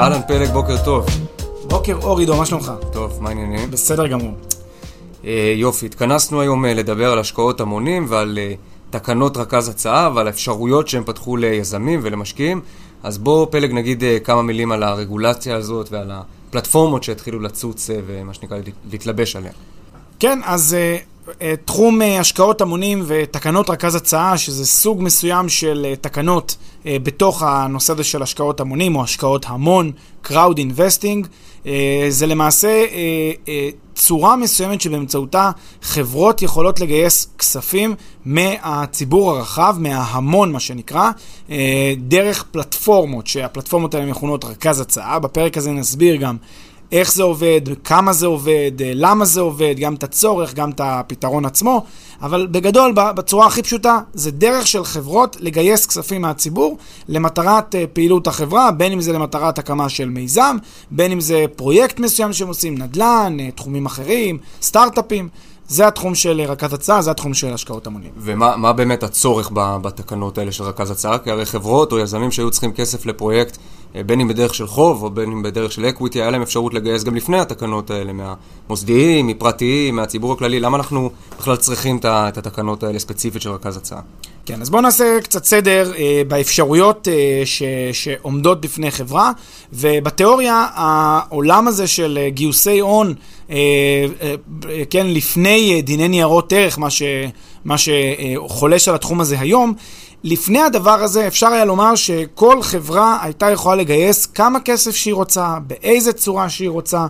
אהלן פלג, בוקר טוב. בוקר אור עידו, מה שלומך? טוב, מה העניינים? בסדר גמור. אה, יופי, התכנסנו היום אה, לדבר על השקעות המונים ועל אה, תקנות רכז הצעה ועל האפשרויות שהם פתחו ליזמים ולמשקיעים. אז בוא פלג נגיד אה, כמה מילים על הרגולציה הזאת ועל הפלטפורמות שהתחילו לצוץ אה, ומה שנקרא להתלבש עליהן. כן, אז uh, תחום uh, השקעות המונים ותקנות רכז הצעה, שזה סוג מסוים של uh, תקנות בתוך הנושא הזה של השקעות המונים או השקעות המון, Crowd Investing, זה למעשה צורה מסוימת שבאמצעותה חברות יכולות לגייס כספים מהציבור הרחב, מההמון מה שנקרא, דרך פלטפורמות, שהפלטפורמות האלה מכונות רכז הצעה. בפרק הזה נסביר גם איך זה עובד, כמה זה עובד, אה, למה זה עובד, גם את הצורך, גם את הפתרון עצמו, אבל בגדול, בצורה הכי פשוטה, זה דרך של חברות לגייס כספים מהציבור למטרת אה, פעילות החברה, בין אם זה למטרת הקמה של מיזם, בין אם זה פרויקט מסוים שהם עושים, נדל"ן, אה, תחומים אחרים, סטארט-אפים. זה התחום של רכז הצעה, זה התחום של השקעות המונים. ומה באמת הצורך בתקנות האלה של רכז הצעה? כי הרי חברות או יזמים שהיו צריכים כסף לפרויקט, אה, בין אם בדרך של חוב או בין אם בדרך של equity, היה להם אפשרות לגייס גם לפני התקנות האלה, מהמוסדיים, מפרטיים, מהציבור הכללי. למה אנחנו בכלל צריכים את התקנות האלה ספציפית של רכז הצעה? כן, אז בואו נעשה קצת סדר אה, באפשרויות אה, ש, שעומדות בפני חברה, ובתיאוריה העולם הזה של אה, גיוסי הון, אה, אה, כן, לפני אה, דיני ניירות ערך, מה, ש, מה שחולש על התחום הזה היום, לפני הדבר הזה אפשר היה לומר שכל חברה הייתה יכולה לגייס כמה כסף שהיא רוצה, באיזה צורה שהיא רוצה, אה,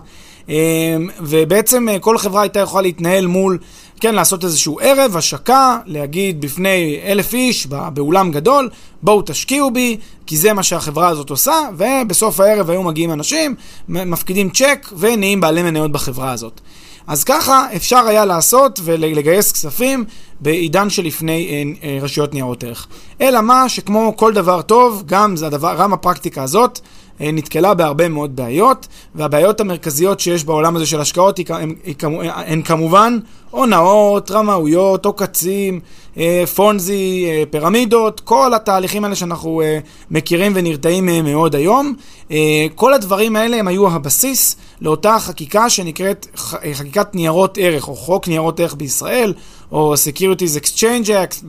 ובעצם אה, כל חברה הייתה יכולה להתנהל מול כן, לעשות איזשהו ערב, השקה, להגיד בפני אלף איש באולם גדול, בואו תשקיעו בי, כי זה מה שהחברה הזאת עושה, ובסוף הערב היו מגיעים אנשים, מפקידים צ'ק ונהיים בעלי מניות בחברה הזאת. אז ככה אפשר היה לעשות ולגייס כספים בעידן שלפני אה, אה, רשויות ניירות ערך. אלא מה, שכמו כל דבר טוב, גם, הדבר, גם הפרקטיקה הזאת נתקלה בהרבה מאוד בעיות, והבעיות המרכזיות שיש בעולם הזה של השקעות הן כמובן הונאות, רמאויות, עוקצים, אה, פונזי, אה, פירמידות, כל התהליכים האלה שאנחנו מכירים ונרתעים מהם מאוד היום. כל הדברים האלה הם היו הבסיס לאותה חקיקה שנקראת חקיקת ניירות ערך, או חוק ניירות ערך בישראל, או Securities Exchange Act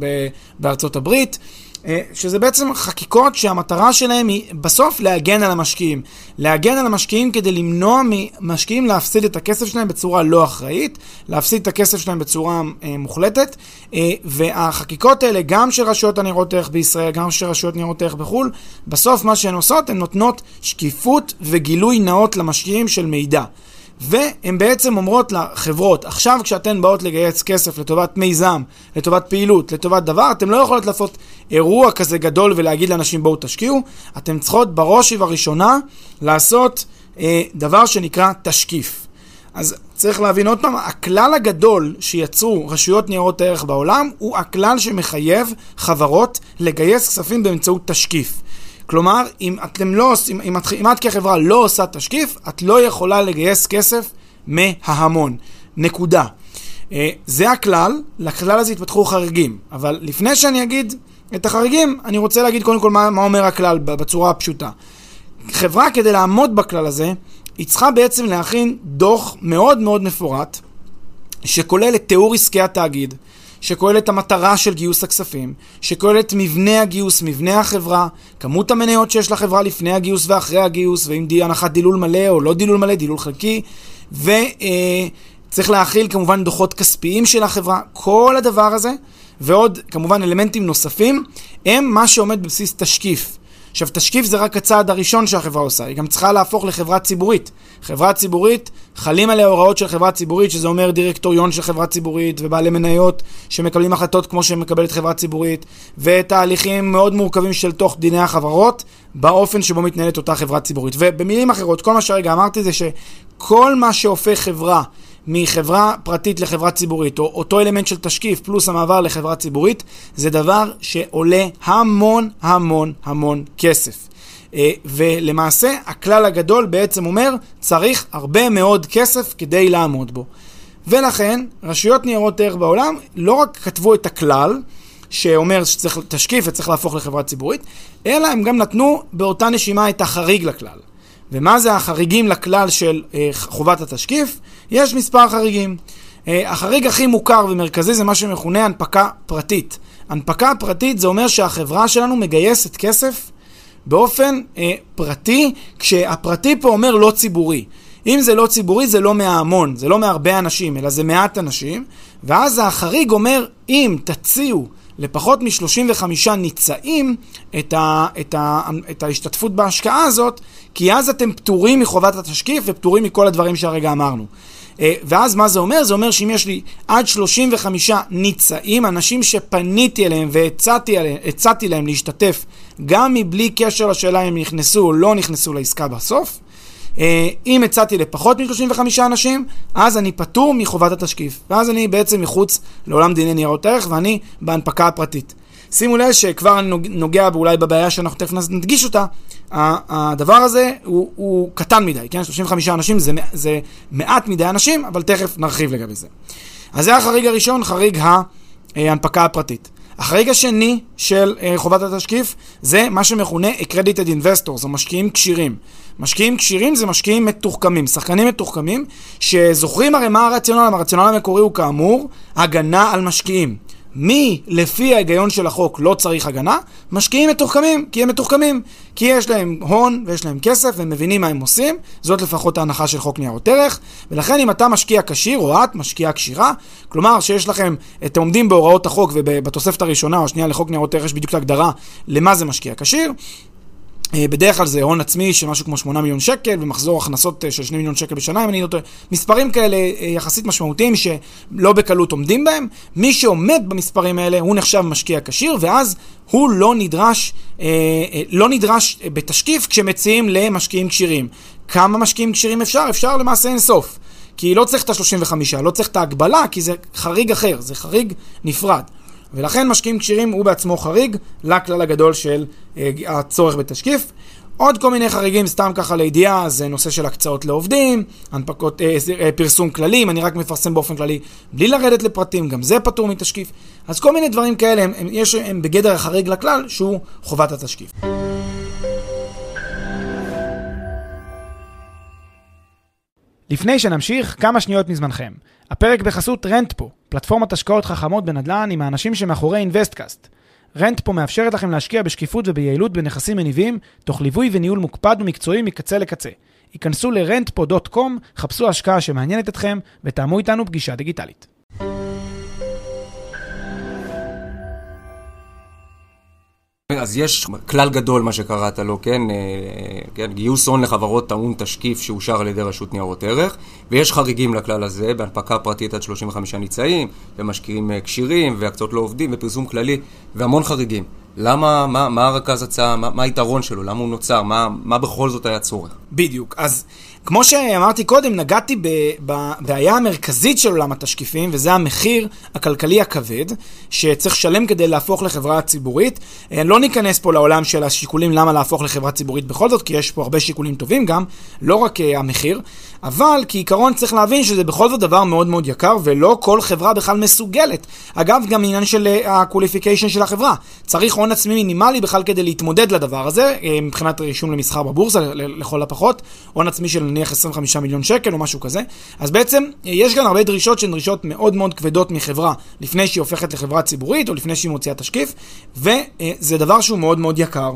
בארצות הברית. אה, שזה בעצם חקיקות שהמטרה שלהם היא בסוף להגן על המשקיעים. להגן על המשקיעים כדי למנוע ממשקיעים להפסיד את הכסף שלהם בצורה לא אחראית, להפסיד את הכסף שלהם בצורה אה, מוחלטת, אה, והחקיקות האלה, גם של רשויות הניירות ערך בישראל, גם של רשויות ניירות ערך בחו"ל, בסוף מה שהן עושות, הן נותנות שקיפות וגילוי נאות למשקיעים של מידע. והן בעצם אומרות לחברות, עכשיו כשאתן באות לגייס כסף לטובת מיזם, לטובת פעילות, לטובת דבר, אתן לא יכולות לעשות אירוע כזה גדול ולהגיד לאנשים בואו תשקיעו, אתן צריכות בראש ובראשונה לעשות אה, דבר שנקרא תשקיף. אז צריך להבין עוד פעם, הכלל הגדול שיצרו רשויות ניירות ערך בעולם הוא הכלל שמחייב חברות לגייס כספים באמצעות תשקיף. כלומר, אם אתם לא עושים, אם, אם את כחברה לא עושה תשקיף, את לא יכולה לגייס כסף מההמון. נקודה. אה, זה הכלל, לכלל הזה התפתחו חריגים. אבל לפני שאני אגיד את החריגים, אני רוצה להגיד קודם כל מה, מה אומר הכלל בצורה הפשוטה. חברה, כדי לעמוד בכלל הזה, היא צריכה בעצם להכין דוח מאוד מאוד מפורט, שכולל את תיאור עסקי התאגיד, שכולל את המטרה של גיוס הכספים, שכולל את מבנה הגיוס, מבנה החברה, כמות המניות שיש לחברה לפני הגיוס ואחרי הגיוס, ואם די הנחת דילול מלא או לא דילול מלא, דילול חלקי, וצריך אה, להכיל כמובן דוחות כספיים של החברה, כל הדבר הזה, ועוד כמובן אלמנטים נוספים, הם מה שעומד בבסיס תשקיף. עכשיו, תשקיף זה רק הצעד הראשון שהחברה עושה, היא גם צריכה להפוך לחברה ציבורית. חברה ציבורית, חלים עליה הוראות של חברה ציבורית, שזה אומר דירקטוריון של חברה ציבורית, ובעלי מניות שמקבלים החלטות כמו שמקבלת חברה ציבורית, ותהליכים מאוד מורכבים של תוך דיני החברות, באופן שבו מתנהלת אותה חברה ציבורית. ובמילים אחרות, כל מה שהרגע אמרתי זה שכל מה שהופך חברה מחברה פרטית לחברה ציבורית, או אותו אלמנט של תשקיף פלוס המעבר לחברה ציבורית, זה דבר שעולה המון המון המון כסף. אה, ולמעשה, הכלל הגדול בעצם אומר, צריך הרבה מאוד כסף כדי לעמוד בו. ולכן, רשויות ניירות ערך בעולם לא רק כתבו את הכלל, שאומר שצריך תשקיף וצריך להפוך לחברה ציבורית, אלא הם גם נתנו באותה נשימה את החריג לכלל. ומה זה החריגים לכלל של אה, חובת התשקיף? יש מספר חריגים. אה, החריג הכי מוכר ומרכזי זה מה שמכונה הנפקה פרטית. הנפקה פרטית זה אומר שהחברה שלנו מגייסת כסף באופן אה, פרטי, כשהפרטי פה אומר לא ציבורי. אם זה לא ציבורי זה לא מההמון, זה לא מהרבה אנשים, אלא זה מעט אנשים, ואז החריג אומר, אם תציעו לפחות מ-35 ניצאים את, ה, את, ה, את ההשתתפות בהשקעה הזאת, כי אז אתם פטורים מחובת התשקיף ופטורים מכל הדברים שהרגע אמרנו. אה, ואז מה זה אומר? זה אומר שאם יש לי עד 35 ניצאים, אנשים שפניתי אליהם והצעתי להם להשתתף גם מבלי קשר לשאלה אם נכנסו או לא נכנסו לעסקה בסוף, אה, אם הצעתי לפחות מ-35 אנשים, אז אני פטור מחובת התשקיף. ואז אני בעצם מחוץ לעולם דיני ניירות ערך ואני בהנפקה הפרטית. שימו לב שכבר אני נוגע אולי בבעיה שאנחנו תכף נדגיש אותה, הדבר הזה הוא, הוא קטן מדי, כן? 35 אנשים זה, זה מעט מדי אנשים, אבל תכף נרחיב לגבי זה. אז זה החריג הראשון, חריג ההנפקה הפרטית. החריג השני של uh, חובת התשקיף זה מה שמכונה accredited investors, או משקיעים כשירים. משקיעים כשירים זה משקיעים מתוחכמים, שחקנים מתוחכמים, שזוכרים הרי מה הרציונל, הרציונל המקורי הוא כאמור הגנה על משקיעים. מי לפי ההיגיון של החוק לא צריך הגנה? משקיעים מתוחכמים, כי הם מתוחכמים. כי יש להם הון ויש להם כסף והם מבינים מה הם עושים, זאת לפחות ההנחה של חוק ניירות ערך, ולכן אם אתה משקיע כשיר או את משקיעה כשירה, כלומר שיש לכם, אתם עומדים בהוראות החוק ובתוספת הראשונה או השנייה לחוק ניירות ערך יש בדיוק את ההגדרה למה זה משקיע כשיר, בדרך כלל זה הון עצמי של משהו כמו 8 מיליון שקל ומחזור הכנסות אה, של 2 מיליון שקל בשנה, אם אני לא טועה. מספרים כאלה אה, יחסית משמעותיים שלא בקלות עומדים בהם. מי שעומד במספרים האלה הוא נחשב משקיע כשיר, ואז הוא לא נדרש, לא נדרש בתשקיף כשמציעים למשקיעים כשירים. כמה משקיעים כשירים אפשר? אפשר למעשה אין סוף. כי לא צריך את ה-35, לא צריך את ההגבלה, כי זה חריג אחר, זה חריג נפרד. ולכן משקיעים כשירים הוא בעצמו חריג לכלל הגדול של אה, הצורך בתשקיף. עוד כל מיני חריגים, סתם ככה לידיעה, זה נושא של הקצאות לעובדים, הנפקות, אה, אה, פרסום כללים, אני רק מפרסם באופן כללי בלי לרדת לפרטים, גם זה פטור מתשקיף. אז כל מיני דברים כאלה, הם, הם, יש, הם בגדר החריג לכלל, שהוא חובת התשקיף. לפני שנמשיך, כמה שניות מזמנכם. הפרק בחסות רנטפו, פלטפורמת השקעות חכמות בנדל"ן עם האנשים שמאחורי אינוויסטקאסט. רנטפו מאפשרת לכם להשקיע בשקיפות וביעילות בנכסים מניבים, תוך ליווי וניהול מוקפד ומקצועי מקצה לקצה. היכנסו ל-rentpo.com, חפשו השקעה שמעניינת אתכם ותאמו איתנו פגישה דיגיטלית. אז יש כלל גדול, מה שקראת לו, כן? אה, כן? גיוס הון לחברות טעון תשקיף שאושר על ידי רשות ניירות ערך, ויש חריגים לכלל הזה, בהנפקה פרטית עד 35 ניצאים, ומשקיעים אה, כשירים, והקצות לעובדים, ופרסום כללי, והמון חריגים. למה, מה, מה הרכז הצעה, מה, מה היתרון שלו, למה הוא נוצר, מה, מה בכל זאת היה צורך? בדיוק. אז כמו שאמרתי קודם, נגעתי בבעיה המרכזית של עולם התשקיפים, וזה המחיר הכלכלי הכבד, שצריך לשלם כדי להפוך לחברה ציבורית. אה, לא ניכנס פה לעולם של השיקולים למה להפוך לחברה ציבורית בכל זאת, כי יש פה הרבה שיקולים טובים גם, לא רק אה, המחיר, אבל כעיקרון צריך להבין שזה בכל זאת דבר מאוד מאוד יקר, ולא כל חברה בכלל מסוגלת. אגב, גם עניין של ה-qualification אה, של החברה. צריך הון עצמי מינימלי בכלל כדי להתמודד לדבר הזה, מבחינת רישום למסחר בבורסה, לכל הפחות, הון עצמי של נניח 25 מיליון שקל או משהו כזה. אז בעצם יש כאן הרבה דרישות שהן דרישות מאוד מאוד כבדות מחברה לפני שהיא הופכת לחברה ציבורית או לפני שהיא מוציאה תשקיף, וזה דבר שהוא מאוד מאוד יקר.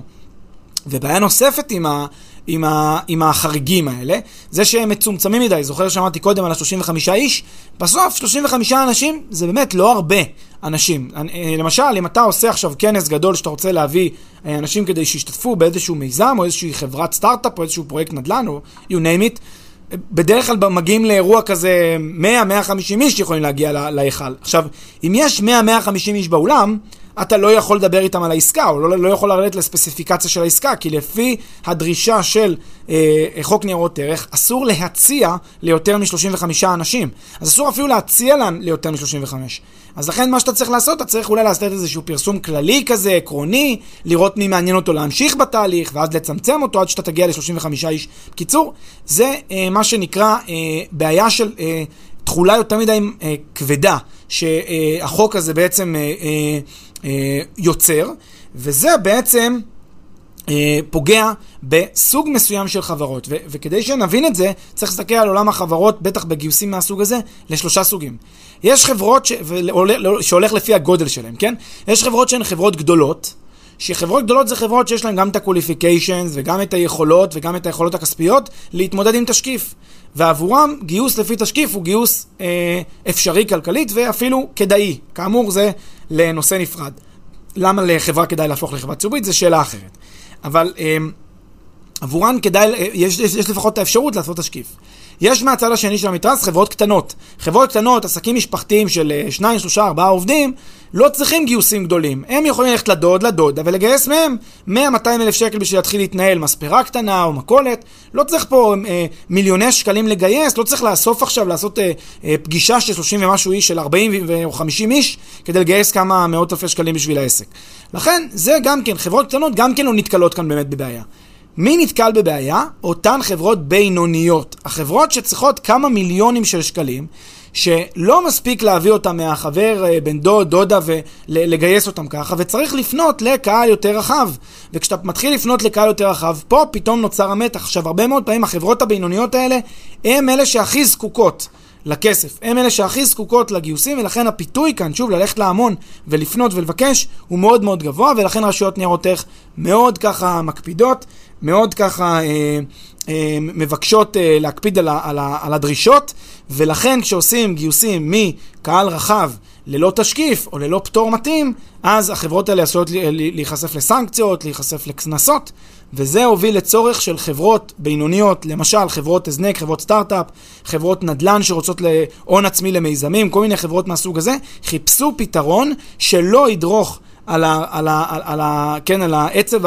ובעיה נוספת עם, ה, עם, ה, עם החריגים האלה, זה שהם מצומצמים מדי, זוכר שאמרתי קודם על ה-35 איש? בסוף 35 אנשים זה באמת לא הרבה אנשים. אה, למשל, אם אתה עושה עכשיו כנס גדול שאתה רוצה להביא אה, אנשים כדי שישתתפו באיזשהו מיזם או איזושהי חברת סטארט-אפ או איזשהו פרויקט נדל"ן או you name it, בדרך כלל מגיעים לאירוע כזה 100-150 איש שיכולים להגיע להיכל. עכשיו, אם יש 100-150 איש באולם, אתה לא יכול לדבר איתם על העסקה, או לא, לא יכול לרדת לספציפיקציה של העסקה, כי לפי הדרישה של אה, חוק ניירות ערך, אסור להציע ליותר מ-35 אנשים. אז אסור אפילו להציע להם ליותר מ-35. אז לכן מה שאתה צריך לעשות, אתה צריך אולי לעשות איזשהו פרסום כללי כזה, עקרוני, לראות מי מעניין אותו להמשיך בתהליך, ואז לצמצם אותו עד שאתה תגיע ל-35 איש. בקיצור, זה אה, מה שנקרא אה, בעיה של... אה, תכולה יותר מדי אה, כבדה שהחוק הזה בעצם אה, אה, אה, יוצר, וזה בעצם אה, פוגע בסוג מסוים של חברות. ו- וכדי שנבין את זה, צריך להסתכל על עולם החברות, בטח בגיוסים מהסוג הזה, לשלושה סוגים. יש חברות ש- ועולה, שהולך לפי הגודל שלהם, כן? יש חברות שהן חברות גדולות, שחברות גדולות זה חברות שיש להן גם את ה-qualifications וגם את היכולות וגם את היכולות הכספיות להתמודד עם תשקיף. ועבורם גיוס לפי תשקיף הוא גיוס אה, אפשרי כלכלית ואפילו כדאי. כאמור זה לנושא נפרד. למה לחברה כדאי להפוך לחברה ציבורית זה שאלה אחרת. אבל אה, עבורן כדאי, אה, יש, יש, יש לפחות את האפשרות לעשות תשקיף. יש מהצד השני של המתרס חברות קטנות. חברות קטנות, עסקים משפחתיים של אה, שניים, שלושה, ארבעה עובדים, לא צריכים גיוסים גדולים. הם יכולים ללכת לדוד, לדודה, ולגייס מהם 100-200 אלף שקל בשביל להתחיל להתנהל, מספרה קטנה או מכולת. לא צריך פה אה, מיליוני שקלים לגייס, לא צריך לאסוף עכשיו, לעשות אה, אה, פגישה של 30 ומשהו איש, של 40 או 50 איש, כדי לגייס כמה מאות אלפי שקלים בשביל העסק. לכן, זה גם כן, חברות קטנות גם כן לא נתקלות כאן באמת בבעיה. מי נתקל בבעיה? אותן חברות בינוניות. החברות שצריכות כמה מיליונים של שקלים, שלא מספיק להביא אותם מהחבר, אה, בן דוד, דודה, ולגייס אותם ככה, וצריך לפנות לקהל יותר רחב. וכשאתה מתחיל לפנות לקהל יותר רחב, פה פתאום נוצר המתח. עכשיו, הרבה מאוד פעמים החברות הבינוניות האלה, הן אלה שהכי זקוקות. לכסף. הם אלה שהכי זקוקות לגיוסים, ולכן הפיתוי כאן, שוב, ללכת להמון ולפנות ולבקש, הוא מאוד מאוד גבוה, ולכן רשויות ניירות ערך מאוד ככה מקפידות, מאוד ככה אה, מבקשות אה, להקפיד על, על, על הדרישות, ולכן כשעושים גיוסים מקהל רחב ללא תשקיף או ללא פטור מתאים, אז החברות האלה עשויות להיחשף לסנקציות, להיחשף לקנסות, וזה הוביל לצורך של חברות בינוניות, למשל חברות הזנק, חברות סטארט-אפ, חברות נדל"ן שרוצות להון עצמי למיזמים, כל מיני חברות מהסוג הזה, חיפשו פתרון שלא ידרוך על, ה, על, ה, על, על, ה, כן, על העצב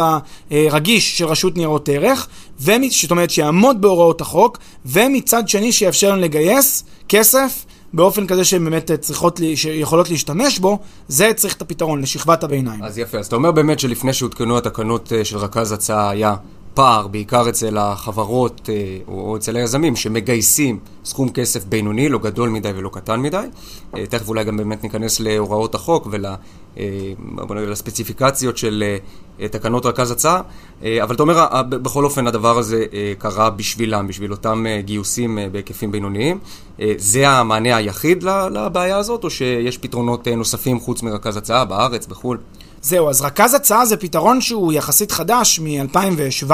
הרגיש של רשות ניירות ערך, זאת אומרת שיעמוד בהוראות החוק, ומצד שני שיאפשר לנו לגייס כסף באופן כזה שהן באמת צריכות, שיכולות להשתמש בו, זה צריך את הפתרון לשכבת הביניים. אז יפה, אז אתה אומר באמת שלפני שהותקנו התקנות אה, של רכז הצעה היה פער, בעיקר אצל החברות אה, או אצל היזמים שמגייסים סכום כסף בינוני, לא גדול מדי ולא קטן מדי. אה, תכף אולי גם באמת ניכנס להוראות החוק ולספציפיקציות של תקנות רכז הצעה, אבל אתה אומר, בכל אופן הדבר הזה קרה בשבילם, בשביל אותם גיוסים בהיקפים בינוניים. זה המענה היחיד לבעיה הזאת, או שיש פתרונות נוספים חוץ מרכז הצעה בארץ, בחו"ל? זהו, אז רכז הצעה זה פתרון שהוא יחסית חדש מ-2017,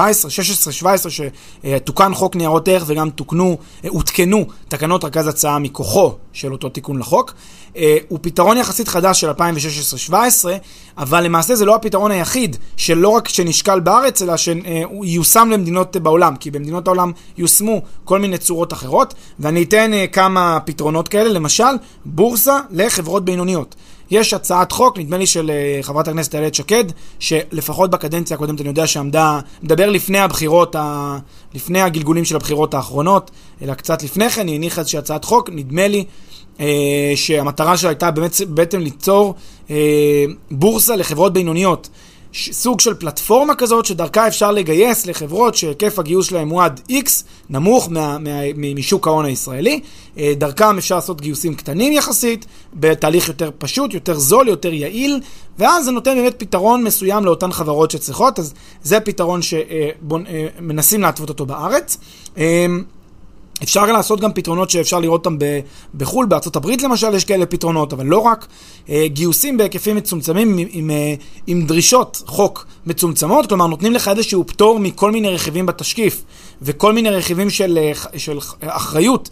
16-17, שתוקן חוק ניירות ערך וגם תוקנו, הותקנו תקנות רכז הצעה מכוחו של אותו תיקון לחוק. אה, הוא פתרון יחסית חדש של 2016-2017, אבל למעשה זה לא הפתרון היחיד, שלא רק שנשקל בארץ, אלא שהוא ייושם למדינות בעולם, כי במדינות העולם יושמו כל מיני צורות אחרות, ואני אתן אה, כמה פתרונות כאלה, למשל, בורסה לחברות בינוניות. יש הצעת חוק, נדמה לי של אה, חברת הכנסת איילת שקד, שלפחות בקדנציה הקודמת אני יודע שעמדה, מדבר לפני הבחירות, ה... לפני הגלגולים של הבחירות האחרונות, אלא קצת לפני כן, היא הניחה איזושהי הצעת חוק, נדמה לי אה, שהמטרה שלה הייתה באמת, בעצם ליצור אה, בורסה לחברות בינוניות. סוג של פלטפורמה כזאת שדרכה אפשר לגייס לחברות שהיקף הגיוס שלהם הוא עד X, נמוך מה, מה, משוק ההון הישראלי. אה, דרכם אפשר לעשות גיוסים קטנים יחסית, בתהליך יותר פשוט, יותר זול, יותר יעיל, ואז זה נותן באמת פתרון מסוים לאותן חברות שצריכות, אז זה פתרון שמנסים להתוות אותו בארץ. אפשר לעשות גם פתרונות שאפשר לראות אותם בחו"ל, בארצות הברית למשל יש כאלה פתרונות, אבל לא רק. אה, גיוסים בהיקפים מצומצמים עם, עם, אה, עם דרישות חוק מצומצמות, כלומר נותנים לך איזשהו פטור מכל מיני רכיבים בתשקיף וכל מיני רכיבים של, אה, של אחריות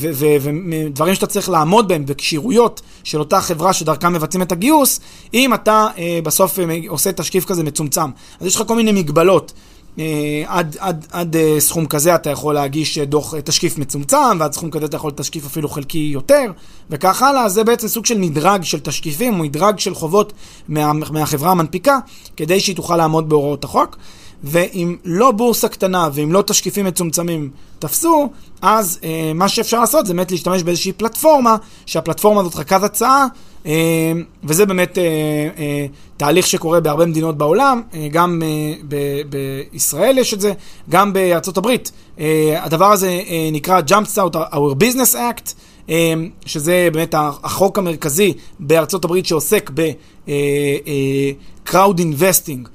ודברים שאתה צריך לעמוד בהם וכשירויות של אותה חברה שדרכה מבצעים את הגיוס, אם אתה בסוף עושה תשקיף כזה מצומצם. אז יש לך כל מיני מגבלות. אה, עד, עד, עד אה, סכום כזה אתה יכול להגיש אה, דוח תשקיף מצומצם, ועד סכום כזה אתה יכול תשקיף אפילו חלקי יותר, וכך הלאה. זה בעצם סוג של מדרג של תשקיפים, מדרג של חובות מה, מהחברה המנפיקה, כדי שהיא תוכל לעמוד בהוראות החוק. ואם לא בורסה קטנה ואם לא תשקיפים מצומצמים תפסו, אז אה, מה שאפשר לעשות זה באמת להשתמש באיזושהי פלטפורמה, שהפלטפורמה הזאת רכז הצעה, אה, וזה באמת אה, אה, תהליך שקורה בהרבה מדינות בעולם, אה, גם אה, ב- בישראל יש את זה, גם בארצות הברית. אה, הדבר הזה אה, נקרא Jumpstart Our Business Act. אה, שזה באמת החוק המרכזי בארצות הברית שעוסק ב-crowd אה, investing,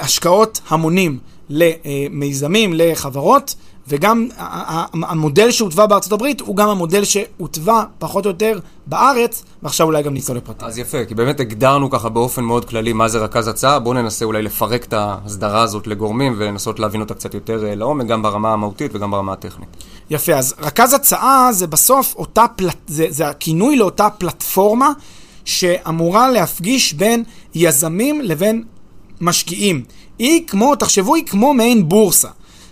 השקעות המונים למיזמים, לחברות, וגם המודל שהוטבע בארצות הברית הוא גם המודל שהוטבע פחות או יותר בארץ, ועכשיו אולי גם ניצול לפרטים. אז יפה, כי באמת הגדרנו ככה באופן מאוד כללי מה זה רכז הצעה, בואו ננסה אולי לפרק את ההסדרה הזאת לגורמים ולנסות להבין אותה קצת יותר אה, לעומק, גם ברמה המהותית וגם ברמה הטכנית. יפה, אז רכז הצעה זה בסוף אותה פלט... זה, זה הכינוי לאותה פלטפורמה שאמורה להפגיש בין יזמים לבין משקיעים. היא כמו, תחשבו, היא כמו מעין בורסה.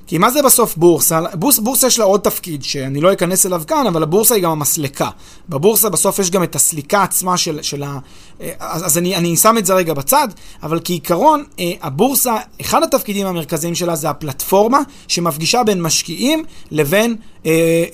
כי מה זה בסוף בורסה? בורס, בורסה יש לה עוד תפקיד שאני לא אכנס אליו כאן, אבל הבורסה היא גם המסלקה. בבורסה בסוף יש גם את הסליקה עצמה של, של ה... אה, אז, אז אני, אני שם את זה רגע בצד, אבל כעיקרון, אה, הבורסה, אחד התפקידים המרכזיים שלה זה הפלטפורמה שמפגישה בין משקיעים לבין, אה,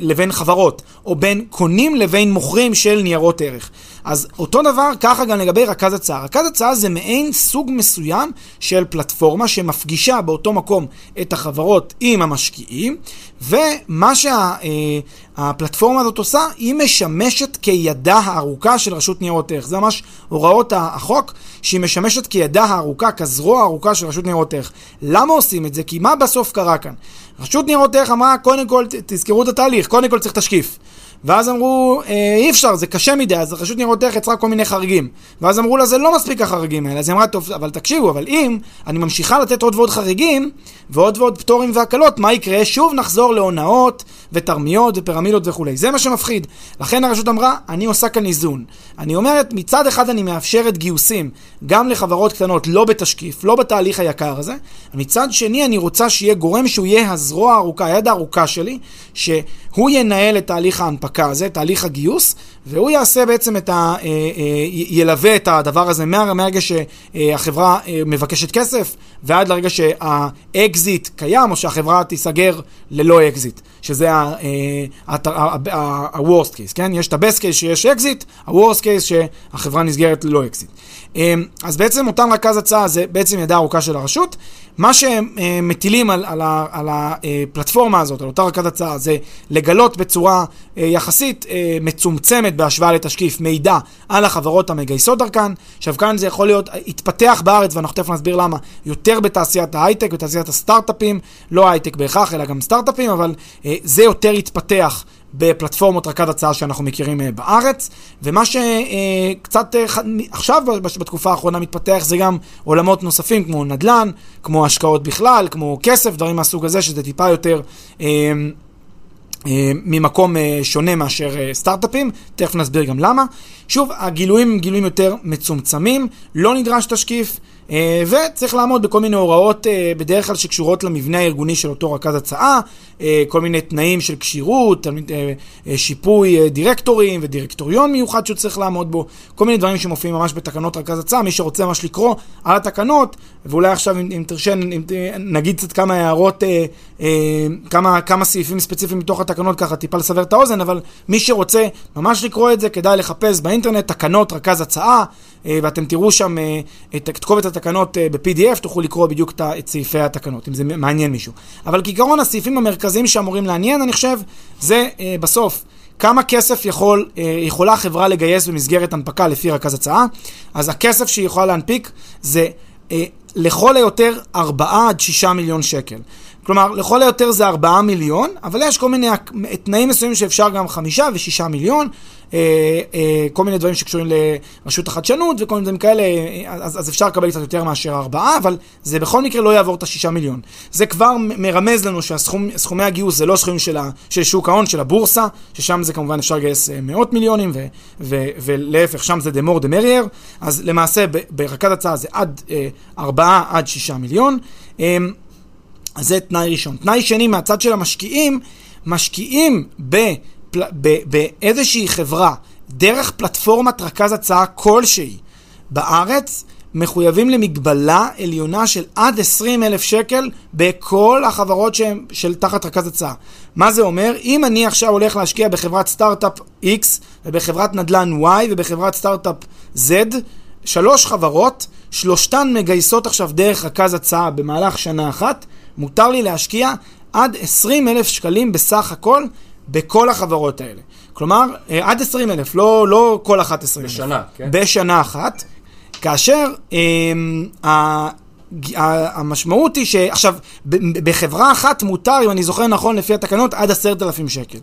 לבין חברות, או בין קונים לבין מוכרים של ניירות ערך. אז אותו דבר, ככה גם לגבי רכז הצעה. רכז הצעה זה מעין סוג מסוים של פלטפורמה שמפגישה באותו מקום את החברות עם המשקיעים, ומה שהפלטפורמה הזאת עושה, היא משמשת כידה הארוכה של רשות ניירות ערך. זה ממש הוראות החוק, שהיא משמשת כידה הארוכה, כזרוע הארוכה של רשות ניירות ערך. למה עושים את זה? כי מה בסוף קרה כאן? רשות ניירות ערך אמרה, קודם כל, תזכרו את התהליך, קודם כל צריך תשקיף. ואז אמרו, אה, אי אפשר, זה קשה מדי, אז רשות ניירות ערך יצרה כל מיני חריגים. ואז אמרו לה, זה לא מספיק החריגים האלה. אז היא אמרה, טוב, אבל תקשיבו, אבל אם אני ממשיכה לתת עוד ועוד חריגים, ועוד ועוד פטורים והקלות, מה יקרה? שוב נחזור להונאות ותרמיות ופירמידות וכולי. זה מה שמפחיד. לכן הרשות אמרה, אני עושה כאן איזון. אני אומרת, מצד אחד אני מאפשרת גיוסים גם לחברות קטנות, לא בתשקיף, לא בתהליך היקר הזה. מצד שני, אני רוצה שיהיה גורם שהוא יהיה הזרוע הארוכה, היד הארוכה שלי, שהוא ינהל את תהליך ההנפקה הזה, תהליך הגיוס, והוא יעשה בעצם את ה... אה, אה, ילווה את הדבר הזה מהרגע שהחברה אה, מבקשת כסף ועד לרגע שהאקזיט קיים או שהחברה תיסגר ללא אקזיט, שזה ה-worst case, כן? יש את ה-best case שיש אקזיט, ה-worst case שהחברה נסגרת ללא אקזיט. אז בעצם אותן רכז הצעה זה בעצם ידה ארוכה של הרשות. מה שהם מטילים על, על, על הפלטפורמה הזאת, על אותה רכז הצעה, זה לגלות בצורה יחסית מצומצמת בהשוואה לתשקיף מידע על החברות המגייסות דרכן. עכשיו כאן זה יכול להיות, התפתח בארץ, ואנחנו תכף נסביר למה, יותר בתעשיית ההייטק, בתעשיית הסטארט-אפים, לא הייטק בהכרח, אלא גם סטארט-אפים, אבל אה, זה יותר התפתח בפלטפורמות רכז הצעה שאנחנו מכירים אה, בארץ, ומה שקצת אה, עכשיו בתקופה האחרונה מתפתח זה גם עולמות נוספים כמו נדל"ן, כמו השקעות בכלל, כמו כסף, דברים מהסוג הזה, שזה טיפה יותר... ממקום שונה מאשר סטארט-אפים, תכף נסביר גם למה. שוב, הגילויים הם גילויים יותר מצומצמים, לא נדרש תשקיף, אה, וצריך לעמוד בכל מיני הוראות אה, בדרך כלל שקשורות למבנה הארגוני של אותו רכז הצעה, אה, כל מיני תנאים של כשירות, שיפוי דירקטורים ודירקטוריון מיוחד שהוא צריך לעמוד בו, כל מיני דברים שמופיעים ממש בתקנות רכז הצעה, מי שרוצה ממש לקרוא על התקנות, ואולי עכשיו אם, אם תרשה נגיד קצת כמה הערות, כמה, כמה סעיפים ספציפיים מתוך התקנות ככה טיפה לסבר את האוזן, אבל מי שרוצה ממש לקרוא את זה כדאי לחפש באינטרנט תקנות רכז הצעה, ואתם תראו שם את כתובת התקנות אה, ב-PDF, תוכלו לקרוא בדיוק את סעיפי התקנות, אם זה מעניין מישהו. אבל כעיקרון הסעיפים המרכזיים שאמורים לעניין, אני חושב, זה אה, בסוף. כמה כסף יכול, אה, יכולה חברה לגייס במסגרת הנפקה לפי רכז הצעה? אז הכסף שהיא יכולה להנפיק זה לכל היותר 4 עד 6 מיליון שקל. כלומר, לכל היותר זה 4 מיליון, אבל יש כל מיני תנאים מסוימים שאפשר גם 5 ו-6 מיליון, אה, אה, כל מיני דברים שקשורים לרשות החדשנות וכל מיני דברים כאלה, אז, אז אפשר לקבל קצת יותר מאשר 4, אבל זה בכל מקרה לא יעבור את ה-6 מיליון. זה כבר מרמז לנו שסכומי הגיוס זה לא סכומים של, של שוק ההון, של הבורסה, ששם זה כמובן אפשר לגייס אה, מאות מיליונים, ו, ו, ולהפך, שם זה the more the merrier, אז למעשה ברכז הצעה זה עד 4 עד 6 מיליון. אז זה תנאי ראשון. תנאי שני, מהצד של המשקיעים, משקיעים בפל... באיזושהי חברה דרך פלטפורמת רכז הצעה כלשהי בארץ, מחויבים למגבלה עליונה של עד 20 אלף שקל בכל החברות שהן של תחת רכז הצעה. מה זה אומר? אם אני עכשיו הולך להשקיע בחברת סטארט-אפ X ובחברת נדל"ן Y ובחברת סטארט-אפ Z, שלוש חברות, שלושתן מגייסות עכשיו דרך רכז הצעה במהלך שנה אחת, מותר לי להשקיע עד 20 אלף שקלים בסך הכל בכל החברות האלה. כלומר, אה, עד 20 אלף, לא, לא כל אחת 20 אלף. בשנה, כן. בשנה אחת. כאשר אה, המשמעות היא ש... עכשיו, בחברה אחת מותר, אם אני זוכר נכון, לפי התקנות, עד עשרת אלפים שקל.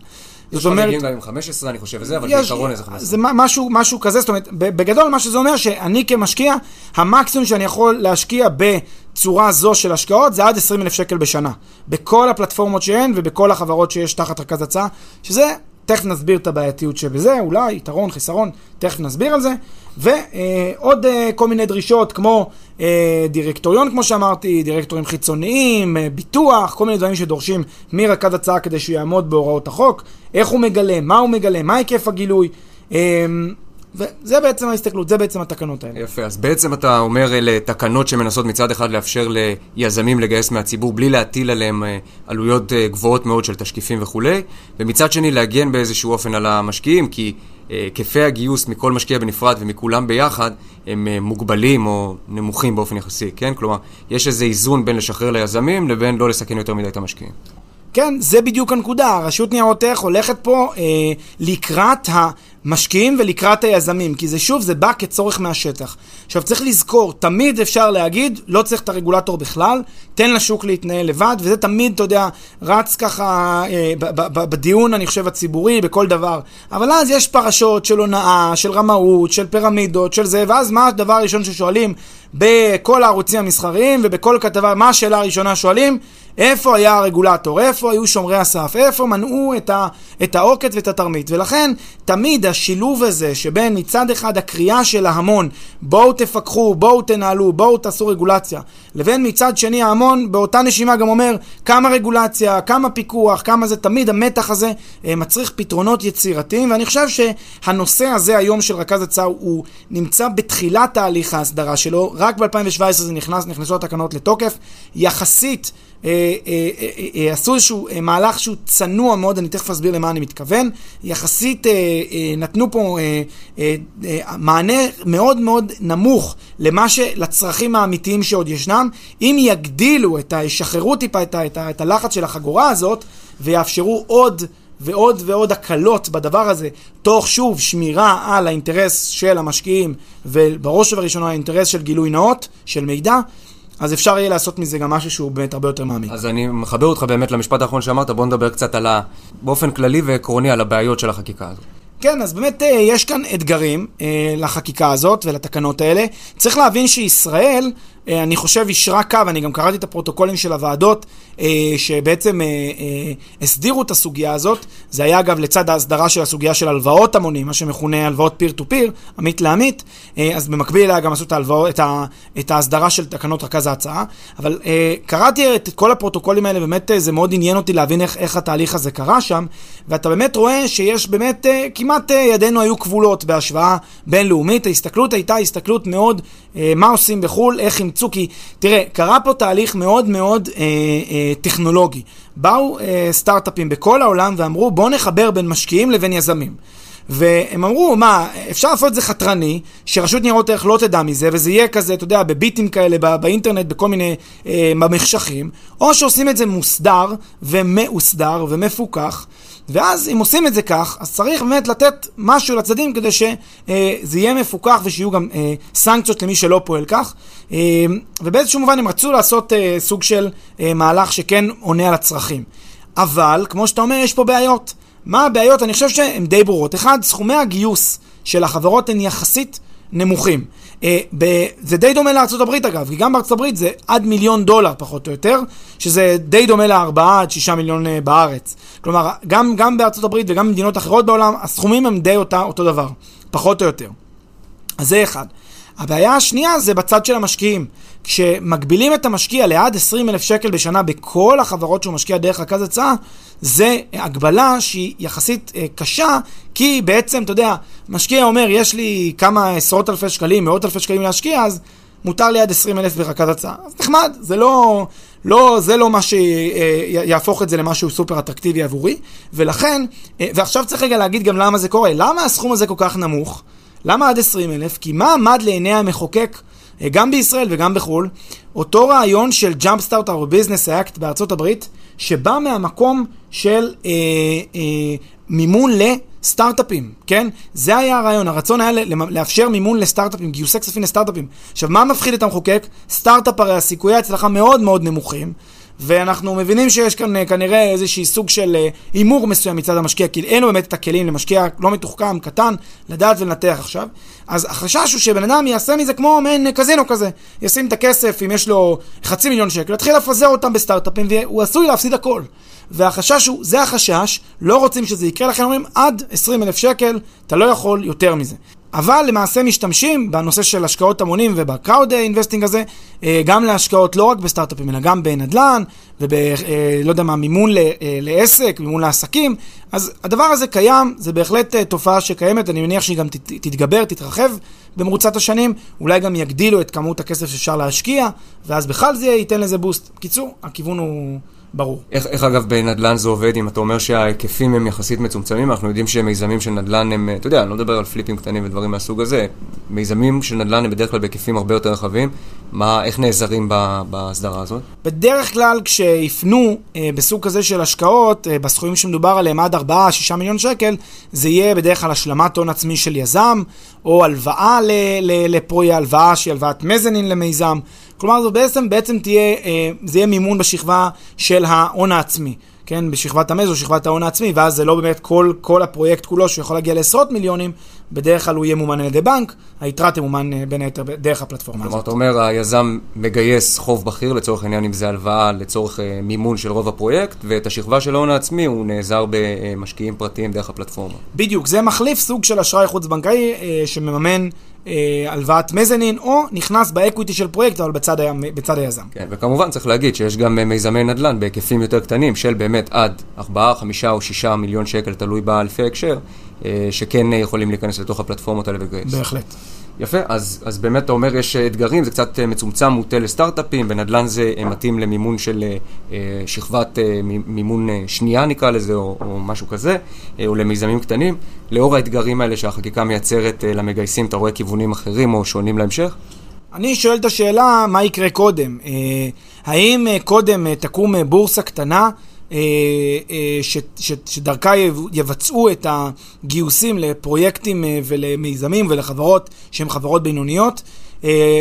זאת אומרת... יש גם עם 15, אני חושב, וזה, אבל בעיקרון איזה 15. זה משהו, משהו כזה, זאת אומרת, בגדול מה שזה אומר, שאני כמשקיע, המקסימום שאני יכול להשקיע בצורה זו של השקעות, זה עד 20 אלף שקל בשנה. בכל הפלטפורמות שהן ובכל החברות שיש תחת רכז הצעה, שזה תכף נסביר את הבעייתיות שבזה, אולי, יתרון, חיסרון, תכף נסביר על זה. ועוד אה, כל מיני דרישות כמו אה, דירקטוריון, כמו שאמרתי, דירקטורים חיצוניים, אה, ביטוח, כל מיני דברים שדורשים מרכז הצעה כדי שהוא יעמוד בהוראות החוק, איך הוא מגלה, מה הוא מגלה, מה היקף הגילוי. וזה בעצם ההסתכלות, זה בעצם התקנות האלה. יפה, אז בעצם אתה אומר אלה תקנות שמנסות מצד אחד לאפשר ליזמים לגייס מהציבור בלי להטיל עליהם עלויות גבוהות מאוד של תשקיפים וכולי, ומצד שני להגן באיזשהו אופן על המשקיעים, כי היקפי הגיוס מכל משקיע בנפרד ומכולם ביחד הם מוגבלים או נמוכים באופן יחסי, כן? כלומר, יש איזה איזון בין לשחרר ליזמים לבין לא לסכן יותר מדי את המשקיעים. כן, זה בדיוק הנקודה. הרשות ניירות ערך הולכת פה אה, לקראת המשקיעים ולקראת היזמים, כי זה שוב, זה בא כצורך מהשטח. עכשיו, צריך לזכור, תמיד אפשר להגיד, לא צריך את הרגולטור בכלל, תן לשוק להתנהל לבד, וזה תמיד, אתה יודע, רץ ככה אה, בדיון, אני חושב, הציבורי, בכל דבר. אבל אז יש פרשות של הונאה, של רמאות, של פירמידות, של זה, ואז מה הדבר הראשון ששואלים בכל הערוצים המסחריים ובכל כתבה, מה השאלה הראשונה שואלים? איפה היה הרגולטור? איפה היו שומרי הסף? איפה מנעו את העוקץ ואת התרמית? ולכן, תמיד השילוב הזה שבין מצד אחד הקריאה של ההמון, בואו תפקחו, בואו תנהלו, בואו תעשו רגולציה, לבין מצד שני ההמון באותה נשימה גם אומר כמה רגולציה, כמה פיקוח, כמה זה, תמיד המתח הזה אה, מצריך פתרונות יצירתיים, ואני חושב שהנושא הזה היום של רכז הצעה הוא נמצא בתחילת תהליך ההסדרה שלו, רק ב-2017 זה נכנס, נכנסו התקנות לתוקף, יחסית אה, אה, אה, עשו איזשהו מהלך שהוא צנוע מאוד, אני תכף אסביר למה אני מתכוון. יחסית נתנו פה מענה מאוד מאוד נמוך למה ש... לצרכים האמיתיים שעוד ישנם. אם יגדילו את ה... ישחררו טיפה את, ה... את, ה... את הלחץ של החגורה הזאת ויאפשרו עוד ועוד ועוד הקלות בדבר הזה, תוך שוב שמירה על האינטרס של המשקיעים ובראש ובראשונה האינטרס של גילוי נאות, של מידע, אז אפשר יהיה לעשות מזה גם משהו שהוא באמת הרבה יותר מעמיק. אז אני מחבר אותך באמת למשפט האחרון שאמרת, בוא נדבר קצת על ה... באופן כללי ועקרוני על הבעיות של החקיקה הזאת. כן, אז באמת אה, יש כאן אתגרים אה, לחקיקה הזאת ולתקנות האלה. צריך להבין שישראל, אני חושב, אישרה קו, אני גם קראתי את הפרוטוקולים של הוועדות, אה, שבעצם אה, אה, הסדירו את הסוגיה הזאת. זה היה אגב לצד ההסדרה של הסוגיה של הלוואות המונים, מה שמכונה הלוואות פיר טו פיר, עמית לעמית, אה, אז במקביל אליה גם עשו את, ההלוואות, את, ה, את ההסדרה של תקנות רכז ההצעה. אבל אה, קראתי את כל הפרוטוקולים האלה, באמת אה, זה מאוד עניין אותי להבין איך, איך התהליך הזה קרה שם, ואתה באמת רואה שיש באמת, אה, כמעט אה, ידינו היו כבולות בהשוואה בינלאומית. ההסתכלות הייתה הסתכלות מאוד, אה, מה עושים בחו"ל, איך אימצו, כי תראה, קרה פה תהליך מאוד מאוד אה, אה, טכנולוגי. באו אה, סטארט-אפים בכל העולם ואמרו, בואו נחבר בין משקיעים לבין יזמים. והם אמרו, מה, אפשר לעשות את זה חתרני, שרשות ניירות ערך לא תדע מזה, וזה יהיה כזה, אתה יודע, בביטים כאלה, בא, באינטרנט, בכל מיני אה, מחשכים, או שעושים את זה מוסדר ומאוסדר ומפוקח. ואז אם עושים את זה כך, אז צריך באמת לתת משהו לצדדים כדי שזה אה, יהיה מפוקח ושיהיו גם אה, סנקציות למי שלא פועל כך. אה, ובאיזשהו מובן הם רצו לעשות סוג של מהלך שכן עונה על הצרכים. אבל, כמו שאתה אומר, יש פה בעיות. מה הבעיות? אני חושב שהן די ברורות. אחד, סכומי הגיוס של החברות הן יחסית נמוכים. אה, זה די דומה לארה"ב אגב, כי גם בארה"ב זה עד מיליון דולר פחות או יותר, שזה די דומה לארבעה עד שישה מיליון אה, בארץ. כלומר, גם, גם בארה"ב וגם במדינות אחרות בעולם, הסכומים הם די אותה, אותו דבר, פחות או יותר. אז זה אחד. הבעיה השנייה זה בצד של המשקיעים. כשמגבילים את המשקיע לעד 20 אלף שקל בשנה בכל החברות שהוא משקיע דרך רכז הצעה, זה הגבלה שהיא יחסית אה, קשה, כי בעצם, אתה יודע, משקיע אומר, יש לי כמה עשרות אלפי שקלים, מאות אלפי שקלים להשקיע, אז מותר לי עד 20 אלף ברכז הצעה. אז נחמד, זה לא, לא, זה לא מה שיהפוך את זה למשהו סופר אטרקטיבי עבורי, ולכן, אה, ועכשיו צריך רגע להגיד גם למה זה קורה. למה הסכום הזה כל כך נמוך? למה עד 20 אלף? כי מה עמד לעיני המחוקק, אה, גם בישראל וגם בחו"ל, אותו רעיון של Jump Start or Business Act בארצות הברית, שבא מהמקום של אה, אה, מימון לסטארט-אפים, כן? זה היה הרעיון, הרצון היה לאפשר מימון לסטארט-אפים, גיוסי כספים לסטארט-אפים. עכשיו, מה מפחיד את המחוקק? סטארט-אפ הרי הסיכויי הצלחה מאוד מאוד נמוכים. ואנחנו מבינים שיש כאן אה, כנראה איזשהי סוג של אה, הימור מסוים מצד המשקיע, כי אין לו באמת את הכלים למשקיע לא מתוחכם, קטן, לדעת ולנתח עכשיו. אז החשש הוא שבן אדם יעשה מזה כמו מעין קזינו כזה. ישים את הכסף, אם יש לו חצי מיליון שקל, יתחיל לפזר אותם בסטארט-אפים, והוא עשוי להפסיד הכל. והחשש הוא, זה החשש, לא רוצים שזה יקרה, לכן אומרים עד 20 אלף שקל, אתה לא יכול יותר מזה. אבל למעשה משתמשים בנושא של השקעות המונים וב-crowd investing הזה, אה, גם להשקעות לא רק בסטארט-אפים, אלא גם בנדל"ן, וב... אה, לא יודע מה, מימון אה, לעסק, מימון לעסקים. אז הדבר הזה קיים, זה בהחלט תופעה שקיימת, אני מניח שהיא גם תתגבר, תתרחב במרוצת השנים, אולי גם יגדילו את כמות הכסף שאפשר להשקיע, ואז בכלל זה ייתן לזה בוסט. בקיצור, הכיוון הוא... ברור. איך, איך אגב בנדל"ן זה עובד, אם אתה אומר שההיקפים הם יחסית מצומצמים, אנחנו יודעים שמיזמים של נדל"ן הם, אתה יודע, אני לא מדבר על פליפים קטנים ודברים מהסוג הזה, מיזמים של נדל"ן הם בדרך כלל בהיקפים הרבה יותר רחבים, מה, איך נעזרים בהסדרה הזאת? בדרך כלל כשיפנו אה, בסוג כזה של השקעות, אה, בסכומים שמדובר עליהם עד 4-6 מיליון שקל, זה יהיה בדרך כלל השלמת הון עצמי של יזם, או הלוואה לפרויה, הלוואה שהיא הלוואת מזנין למיזם. כלומר, זה בעצם, בעצם תהיה, אה, זה יהיה מימון בשכבה של ההון העצמי. כן, בשכבת המזו, שכבת ההון העצמי, ואז זה לא באמת כל, כל הפרויקט כולו שיכול להגיע לעשרות מיליונים, בדרך כלל הוא יהיה מומן על ידי בנק, היתרה תמומן אה, בין היתר דרך הפלטפורמה הזאת. כלומר, אתה אומר, היזם מגייס חוב בכיר, לצורך העניין, אם זה הלוואה לצורך אה, מימון של רוב הפרויקט, ואת השכבה של ההון העצמי הוא נעזר במשקיעים פרטיים דרך הפלטפורמה. בדיוק, זה מחליף סוג של אשראי חוץ-בנקאי שמממן אה, הלוואת מזנין, או נכנס ב-equity של פרויקט, אבל בצד, ה, בצד היזם. כן, וכמובן צריך להגיד שיש גם אה, מיזמי נדל"ן בהיקפים יותר קטנים, של באמת עד 4, 5 או 6 מיליון שקל, תלוי באלפי הקשר, אה, שכן יכולים להיכנס לתוך הפלטפורמות האלה ולגייס. בהחלט. יפה, אז, אז באמת אתה אומר יש אתגרים, זה קצת מצומצם, מוטה לסטארט-אפים, בנדל"ן זה מתאים למימון של אה, שכבת אה, מימון שנייה נקרא לזה, או, או משהו כזה, אה, או למיזמים קטנים. לאור האתגרים האלה שהחקיקה מייצרת אה, למגייסים, אתה רואה כיוונים אחרים או שונים להמשך? אני שואל את השאלה, מה יקרה קודם? אה, האם אה, קודם תקום בורסה קטנה? ש, ש, שדרכה יבצעו את הגיוסים לפרויקטים ולמיזמים ולחברות שהן חברות בינוניות,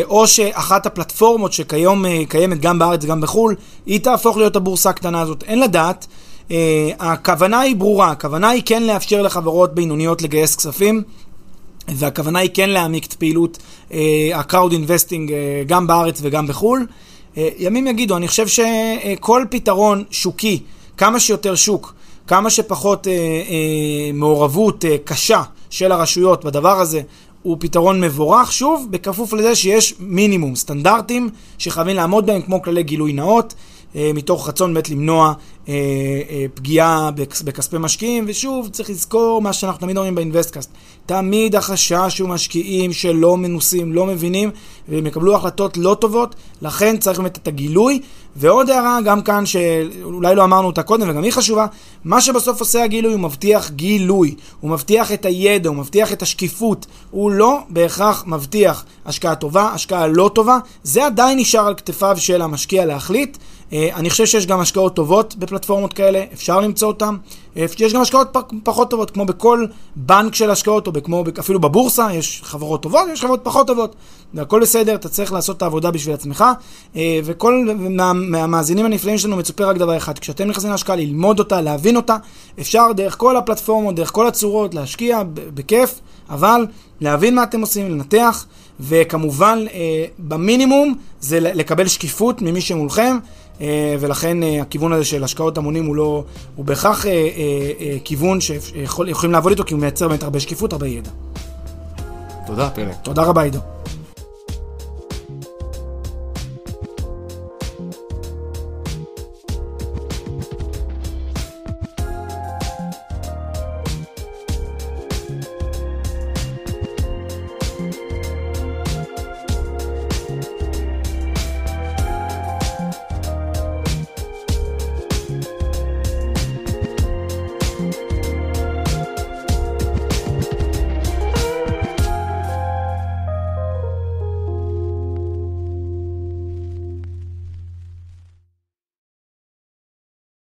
או שאחת הפלטפורמות שכיום קיימת גם בארץ וגם בחו"ל, היא תהפוך להיות הבורסה הקטנה הזאת. אין לדעת. Uh, הכוונה היא ברורה, הכוונה היא כן לאפשר לחברות בינוניות לגייס כספים, והכוונה היא כן להעמיק את פעילות ה-crowd investing uh, גם בארץ וגם בחו"ל. Uh, ימים יגידו, אני חושב שכל פתרון שוקי, כמה שיותר שוק, כמה שפחות uh, uh, מעורבות uh, קשה של הרשויות בדבר הזה, הוא פתרון מבורך, שוב, בכפוף לזה שיש מינימום, סטנדרטים שחייבים לעמוד בהם, כמו כללי גילוי נאות. אה, מתוך רצון באמת למנוע אה, אה, פגיעה בכספי משקיעים, ושוב, צריך לזכור מה שאנחנו תמיד אומרים באינבסטקאסט. תמיד החשש הוא משקיעים שלא מנוסים, לא מבינים, והם יקבלו החלטות לא טובות, לכן צריך באמת את הגילוי. ועוד הערה, גם כאן, שאולי לא אמרנו אותה קודם, וגם היא חשובה, מה שבסוף עושה הגילוי, הוא מבטיח גילוי, הוא מבטיח את הידע, הוא מבטיח את השקיפות, הוא לא בהכרח מבטיח השקעה טובה, השקעה לא טובה, זה עדיין נשאר על כתפיו של המשקיע להחליט. אה, אני חושב שיש גם השקעות טובות בפלטפורמות כאלה, אפשר למצוא אותן. אה, יש גם השקעות פחות טובות, כמו בכל בנק של השקעות, או כמו אפילו בבורסה, יש חברות טובות, יש חברות פחות טובות. והכל בסדר, אתה צריך לעשות את העבודה בשביל עצמך. אה, וכל מה, מהמאזינים הנפלאים שלנו מצופה רק דבר אחד, כשאתם נכנסים להשקעה, ללמוד אותה, להבין אותה, אפשר דרך כל הפלטפורמות, דרך כל הצורות, להשקיע בכיף, אבל להבין מה אתם עושים, לנתח. וכמובן, במינימום זה לקבל שקיפות ממי שמולכם. אה, ולכן אה, הכיוון הזה של השקעות המונים הוא לא, הוא בהכרח אה, כיוון שיכולים לעבוד איתו, כי הוא מייצר באמת הרבה שקיפות, הרבה ידע. תודה, פרק. תודה רבה, עידו.